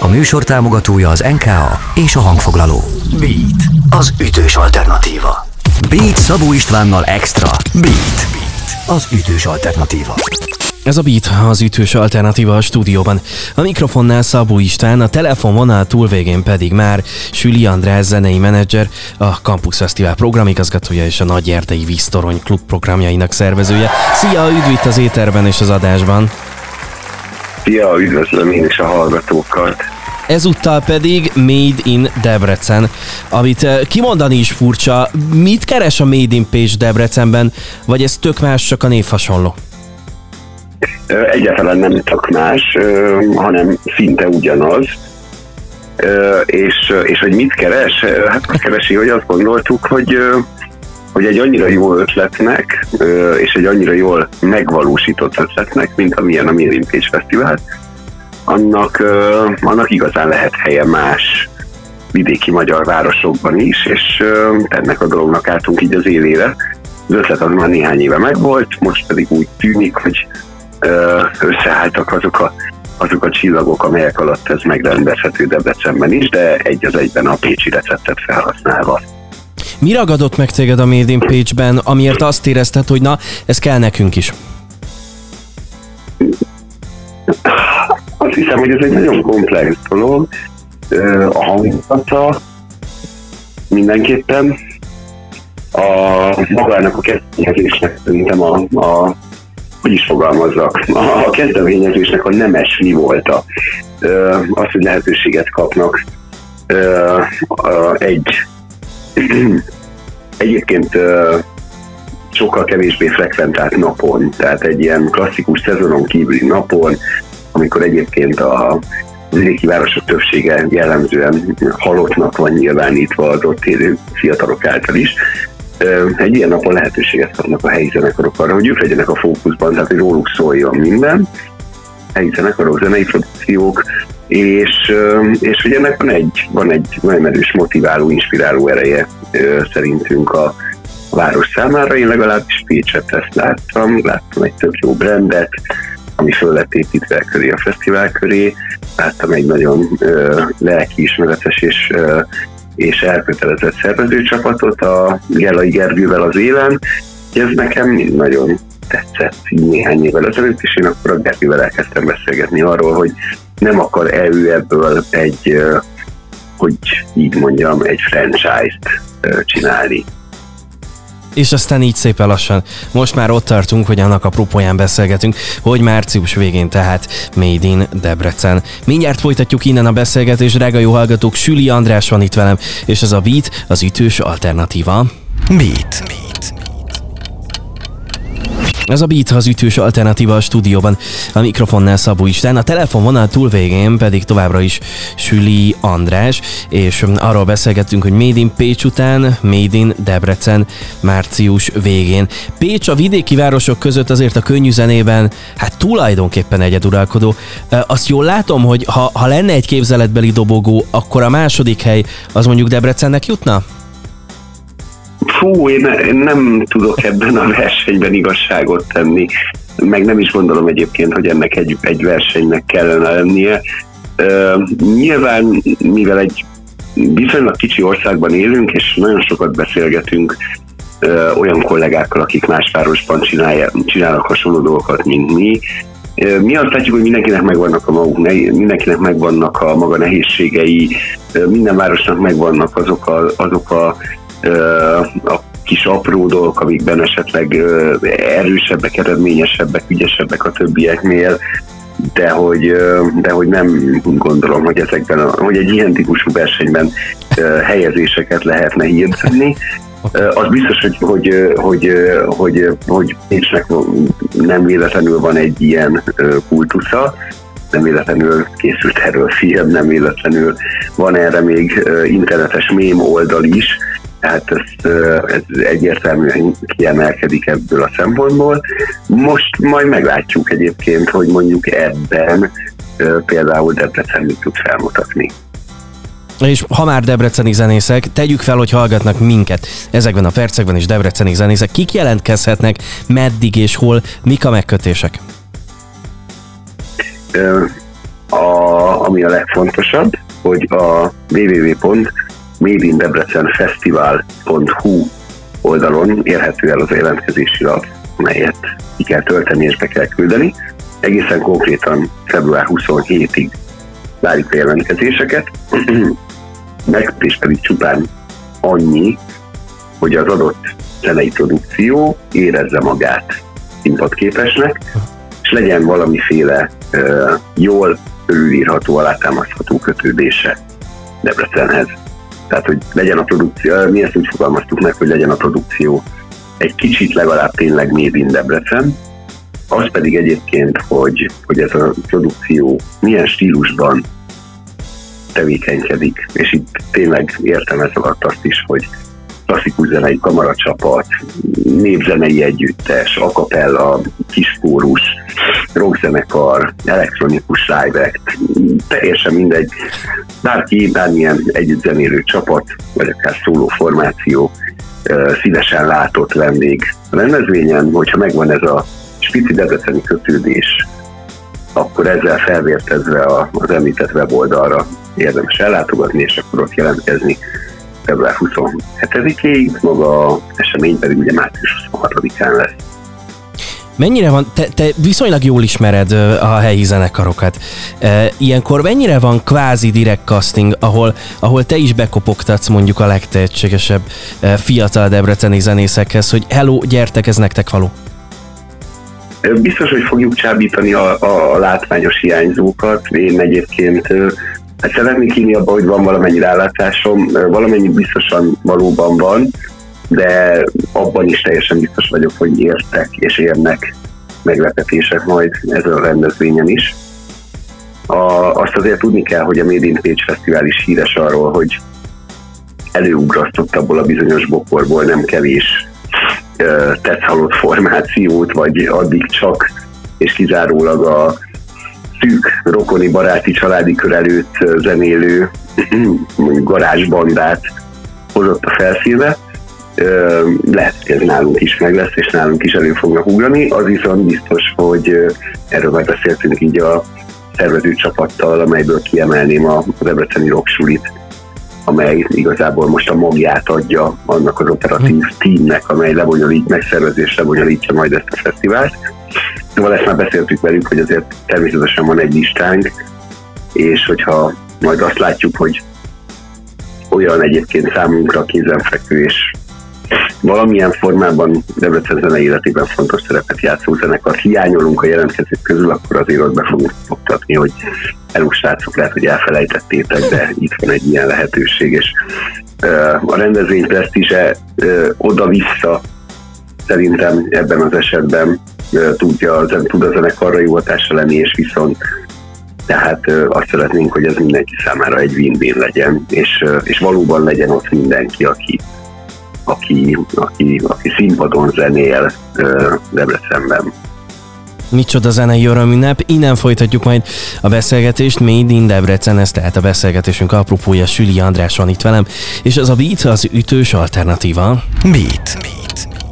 A műsor támogatója az NKA és a hangfoglaló. Beat, az ütős alternatíva. Beat Szabó Istvánnal Extra. Beat, Beat az ütős alternatíva. Ez a Beat, az ütős alternatíva a stúdióban. A mikrofonnál Szabó István, a telefonvonal túlvégén pedig már Süli András zenei menedzser, a Campus Fesztivál programigazgatója és a Nagy Erdei Víztorony klub programjainak szervezője. Szia, üdv itt az éterben és az adásban! Szia, üdvözlöm én is a hallgatókat! Ezúttal pedig Made in Debrecen, amit eh, kimondani is furcsa. Mit keres a Made in Page Debrecenben, vagy ez tök más, csak a név hasonló? Egyáltalán nem tök más, hanem szinte ugyanaz. És, és hogy mit keres? Hát azt keresi, hogy azt gondoltuk, hogy hogy egy annyira jó ötletnek, és egy annyira jól megvalósított ötletnek, mint amilyen a Mérimpés Fesztivál, annak, annak igazán lehet helye más vidéki magyar városokban is, és ennek a dolognak álltunk így az élére. Az ötlet az már néhány éve megvolt, most pedig úgy tűnik, hogy összeálltak azok a, azok a csillagok, amelyek alatt ez megrendezhető Debrecenben is, de egy az egyben a pécsi receptet felhasználva. Mi ragadott meg téged a Made in Page-ben, amiért azt érezted, hogy na, ez kell nekünk is? Azt hiszem, hogy ez egy nagyon komplex dolog. A hangzata mindenképpen a magának a kezdeményezésnek szerintem a, a hogy is fogalmazzak, a kezdeményezésnek a nemes mi volt a, az, hogy lehetőséget kapnak egy egyébként sokkal kevésbé frekventált napon, tehát egy ilyen klasszikus szezonon kívüli napon, amikor egyébként a vidéki városok többsége jellemzően halottnak van nyilvánítva az ott élő fiatalok által is. Egy ilyen napon lehetőséget kapnak a helyi zenekarok arra, hogy ők legyenek a fókuszban, tehát hogy róluk szóljon minden. Helyi zenekarok, zenei produkciók, és, és hogy ennek van egy, van egy nagyon erős motiváló, inspiráló ereje szerintünk a, város számára. Én legalábbis Pécset ezt láttam, láttam egy tök jó brandet, ami föl lett építve köré a fesztivál köré. Láttam egy nagyon ö, lelkiismeretes és, ö, és elkötelezett szervezőcsapatot a Gelai Gergővel az élen. Ez nekem mind nagyon tetszett néhány évvel ezelőtt, és én akkor a Gergővel elkezdtem beszélgetni arról, hogy nem akar-e ő ebből egy, hogy így mondjam, egy franchise-t csinálni. És aztán így szépen lassan. Most már ott tartunk, hogy annak a propóján beszélgetünk, hogy március végén tehát Made in Debrecen. Mindjárt folytatjuk innen a beszélgetést, drága jó hallgatók, Süli András van itt velem, és ez a Beat, az ütős alternatíva. Beat. Beat. Ez a Beat az ütős alternatíva a stúdióban. A mikrofonnál Szabó Isten, a telefonvonal túlvégén pedig továbbra is Süli András, és arról beszélgettünk, hogy Made in Pécs után Made in Debrecen március végén. Pécs a vidéki városok között azért a könnyű zenében hát tulajdonképpen egyeduralkodó. Azt jól látom, hogy ha, ha lenne egy képzeletbeli dobogó, akkor a második hely az mondjuk Debrecennek jutna? Fú, én, nem tudok ebben a versenyben igazságot tenni, meg nem is gondolom egyébként, hogy ennek egy, egy versenynek kellene lennie. Uh, nyilván, mivel egy viszonylag kicsi országban élünk, és nagyon sokat beszélgetünk olyan kollégákkal, akik más városban csinálják, csinálnak hasonló dolgokat, mint mi, mi azt látjuk, hogy mindenkinek megvannak a maguk, mindenkinek megvannak a maga nehézségei, minden városnak megvannak azok a, azok a a kis apró dolgok, amikben esetleg erősebbek, eredményesebbek, ügyesebbek a többieknél, de hogy, de hogy nem gondolom, hogy ezekben, a, hogy egy ilyen típusú versenyben helyezéseket lehetne hirdetni. Az biztos, hogy, hogy, hogy, hogy, hogy Pécsnek nem véletlenül van egy ilyen kultusza, nem véletlenül készült erről film, nem véletlenül van erre még internetes mém oldal is, tehát ez, ez egyértelműen kiemelkedik ebből a szempontból. Most majd meglátjuk egyébként, hogy mondjuk ebben például Debrecen mit tud felmutatni. És ha már debreceni zenészek, tegyük fel, hogy hallgatnak minket ezekben a percekben is debreceni zenészek. Kik jelentkezhetnek, meddig és hol, mik a megkötések? A, ami a legfontosabb, hogy a www.madeindebrecenfestival.hu oldalon érhető el az jelentkezési lap, melyet ki kell tölteni és be kell küldeni. Egészen konkrétan február 27-ig várjuk a jelentkezéseket, megkötés pedig csupán annyi, hogy az adott zenei produkció érezze magát színpadképesnek, és legyen valamiféle uh, jól örülírható, alátámasztható kötődése Debrecenhez. Tehát, hogy legyen a produkció, mi ezt úgy fogalmaztuk meg, hogy legyen a produkció egy kicsit legalább tényleg Made in Debrecen, az pedig egyébként, hogy, hogy ez a produkció milyen stílusban tevékenykedik, és itt tényleg értem alatt azt is, hogy klasszikus zenei kamaracsapat, népzenei együttes, akapella, kiskórus, rockzenekar, elektronikus live teljesen mindegy, bárki, bármilyen együtt zenélő csapat, vagy akár szóló formáció szívesen látott vendég a rendezvényen, hogyha megvan ez a spici debreceni kötődés, akkor ezzel felvértezve az említett weboldalra érdemes ellátogatni, és akkor ott jelentkezni február 27-ig, maga esemény pedig ugye március 26-án lesz. Mennyire van, te, te viszonylag jól ismered a helyi zenekarokat. Ilyenkor mennyire van kvázi direct casting, ahol, ahol te is bekopogtatsz mondjuk a legtehetségesebb fiatal debreceni zenészekhez, hogy hello, gyertek, ez nektek való? Biztos, hogy fogjuk csábítani a, a, a látványos hiányzókat. Én egyébként Hát szeretnék hinni abba, hogy van valamennyi rálátásom, valamennyi biztosan valóban van, de abban is teljesen biztos vagyok, hogy értek és érnek meglepetések majd ezen a rendezvényen is. A, azt azért tudni kell, hogy a Made in Page Fesztivál is híres arról, hogy előugrasztott abból a bizonyos bokorból nem kevés tetszhalott formációt, vagy addig csak és kizárólag a szűk rokoni baráti családi kör előtt zenélő garázsbandát hozott a felszínre. Lehet, hogy ez nálunk is meg lesz, és nálunk is elő fognak ugrani. Az viszont biztos, hogy erről már beszéltünk így a szervező csapattal, amelyből kiemelném a Debreceni Rocksulit, amely igazából most a magját adja annak az operatív tímnek, amely lebonyolít, megszervezés lebonyolítja majd ezt a fesztivált. Szóval ezt már beszéltük velük, hogy azért természetesen van egy listánk, és hogyha majd azt látjuk, hogy olyan egyébként számunkra kézenfekvő és valamilyen formában Debrecen zene életében fontos szerepet játszó zenekar. Hiányolunk a jelentkezők közül, akkor azért ott be fogunk fogtatni, hogy elú lehet, hogy elfelejtettétek, de itt van egy ilyen lehetőség, és a rendezvény presztízse oda-vissza szerintem ebben az esetben tudja, tud a zenekarra jó hatása lenni, és viszont tehát azt szeretnénk, hogy ez mindenki számára egy win-win legyen, és, és valóban legyen ott mindenki, aki, aki, aki, aki színpadon zenél Debrecenben. Micsoda zenei örömünnep, innen folytatjuk majd a beszélgetést, Made in Debrecen, ez tehát a beszélgetésünk apropója, Süli András van itt velem, és az a Beat az ütős alternatíva. Beat. Beat.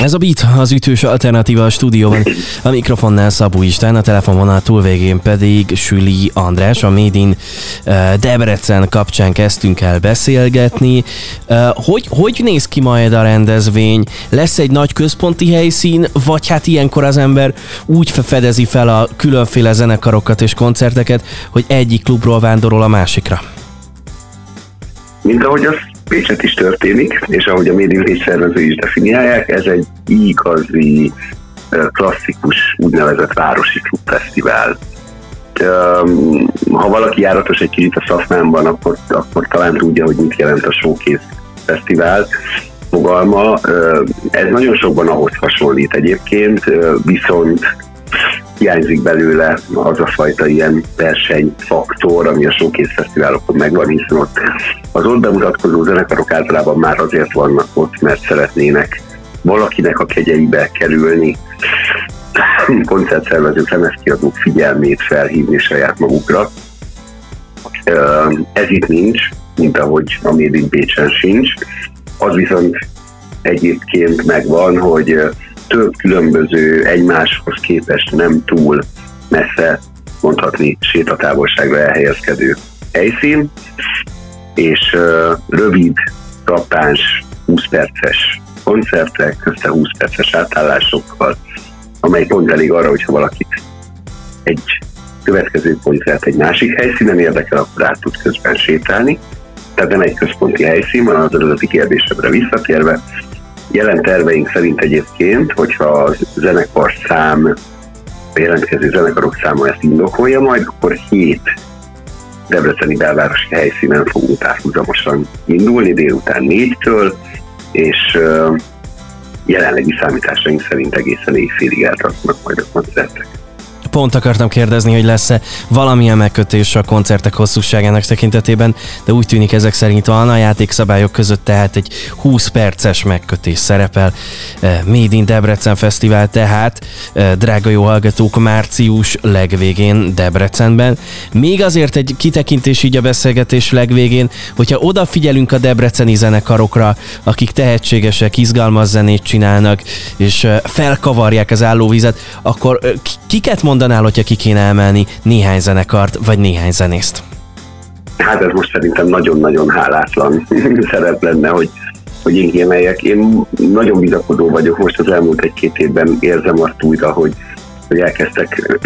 Ez a Beat, az ütős alternatíva a stúdióban. A mikrofonnál Szabó István, a telefonvonal túlvégén pedig Süli András, a Made in uh, Debrecen kapcsán kezdtünk el beszélgetni. Uh, hogy, hogy néz ki majd a rendezvény? Lesz egy nagy központi helyszín, vagy hát ilyenkor az ember úgy fedezi fel a különféle zenekarokat és koncerteket, hogy egyik klubról vándorol a másikra? Mint ahogy azt Pécset is történik, és ahogy a médiumhés szervező is definiálják, ez egy igazi klasszikus úgynevezett városi klubfesztivál. Ha valaki járatos egy kicsit a szakmámban, akkor, akkor talán tudja, hogy mit jelent a Showcase Fesztivál fogalma. Ez nagyon sokban ahhoz hasonlít egyébként, viszont hiányzik belőle az a fajta ilyen versenyfaktor, ami a showcase fesztiválokon megvan, hiszen ott az ott bemutatkozó zenekarok általában már azért vannak ott, mert szeretnének valakinek a kegyeibe kerülni, koncertszervezők, lemezkiadók figyelmét felhívni saját magukra. Ez itt nincs, mint ahogy a Made in Pécsen sincs. Az viszont egyébként megvan, hogy több különböző egymáshoz képest nem túl messze mondhatni sétatávolságra elhelyezkedő helyszín, és rövid, rapáns, 20 perces koncertek, közte 20 perces átállásokkal, amely pont elég arra, hogyha valakit egy következő koncert egy másik helyszínen érdekel, akkor át tud közben sétálni. Tehát nem egy központi helyszín, van az eredeti kérdésedre visszatérve. Jelen terveink szerint egyébként, hogyha a zenekar szám, a jelentkező zenekarok száma ezt indokolja, majd akkor hét Debreceni belvárosi helyszínen fogunk párhuzamosan indulni délután négytől, és jelenlegi számításaink szerint egészen éjfélig eltartanak majd a koncertek. Pont akartam kérdezni, hogy lesz-e valamilyen megkötés a koncertek hosszúságának tekintetében, de úgy tűnik ezek szerint van a játékszabályok között, tehát egy 20 perces megkötés szerepel. Eh, Made in Debrecen Fesztivál tehát, eh, drága jó hallgatók, március legvégén Debrecenben. Még azért egy kitekintés így a beszélgetés legvégén, hogyha odafigyelünk a debreceni zenekarokra, akik tehetségesek, izgalmas zenét csinálnak, és eh, felkavarják az állóvizet, akkor kiket mond mondanál, hogyha ki kéne emelni néhány zenekart, vagy néhány zenészt? Hát ez most szerintem nagyon-nagyon hálátlan szerep lenne, hogy, hogy én kiemeljek. Én nagyon bizakodó vagyok, most az elmúlt egy-két évben érzem azt újra, hogy, hogy elkezdtek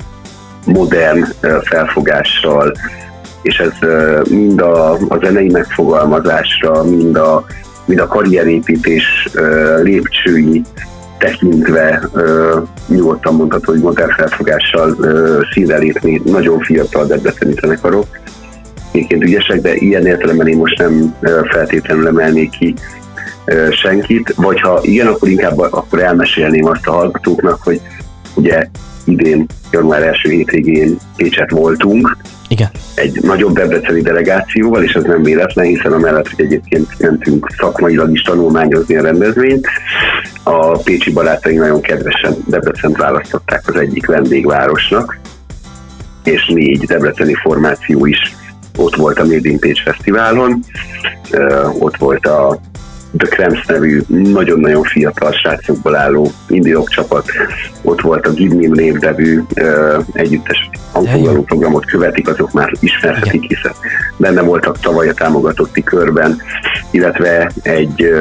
modern felfogással, és ez mind a, a zenei megfogalmazásra, mind a, mind a karrierépítés lépcsői tekintve nyugodtan mondható, hogy modern felfogással színre lépni nagyon fiatal debreceni zenekarok. Egyébként ügyesek, de ilyen értelemben én most nem feltétlenül emelnék ki senkit, vagy ha igen, akkor inkább akkor elmesélném azt a hallgatóknak, hogy ugye idén január első hétvégén Pécset voltunk, igen. egy nagyobb debreceni delegációval, és ez nem véletlen, hiszen amellett, hogy egyébként mentünk szakmailag is tanulmányozni a rendezvényt, a pécsi barátaink nagyon kedvesen Debrecent választották az egyik vendégvárosnak, és négy debreceni formáció is ott volt a Made in Pécs Fesztiválon, ott volt a The Cramps nevű nagyon-nagyon fiatal srácokból álló indiok csapat, ott volt a Give Me Name nevű együttes hangfoglaló programot követik, azok már ismerhetik, hiszen benne voltak tavaly a támogatotti körben, illetve egy,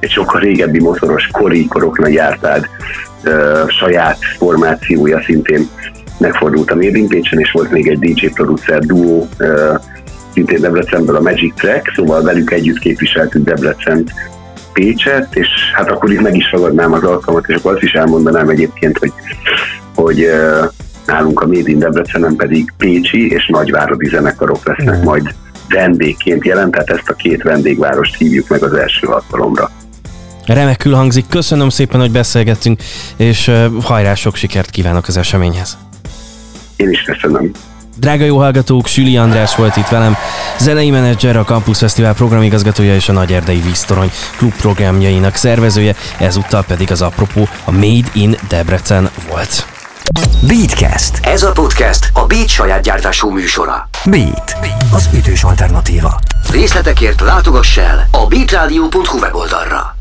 egy sokkal régebbi motoros Kori Korokna jártád saját formációja szintén megfordult a Made Pécsen, és volt még egy DJ producer duó, szintén Debrecenből a Magic Track, szóval velük együtt képviseltük Debrecen Pécset, és hát akkor itt meg is ragadnám az alkalmat, és akkor azt is elmondanám egyébként, hogy, hogy nálunk a Made in Debrecenen pedig Pécsi és Nagyváradi zenekarok lesznek mm. majd vendégként jelen, tehát ezt a két vendégvárost hívjuk meg az első alkalomra. Remekül hangzik, köszönöm szépen, hogy beszélgettünk, és hajrá sok sikert kívánok az eseményhez. Én is köszönöm. Drága jó hallgatók, Süli András volt itt velem, zenei menedzser, a Campus Fesztivál programigazgatója és a Nagy Erdei Víztorony klub programjainak szervezője, ezúttal pedig az apropó a Made in Debrecen volt. Beatcast. Ez a podcast a Beat saját gyártású műsora. Beat, az ütős alternatíva. Részletekért látogass el a beatradio.hu weboldalra.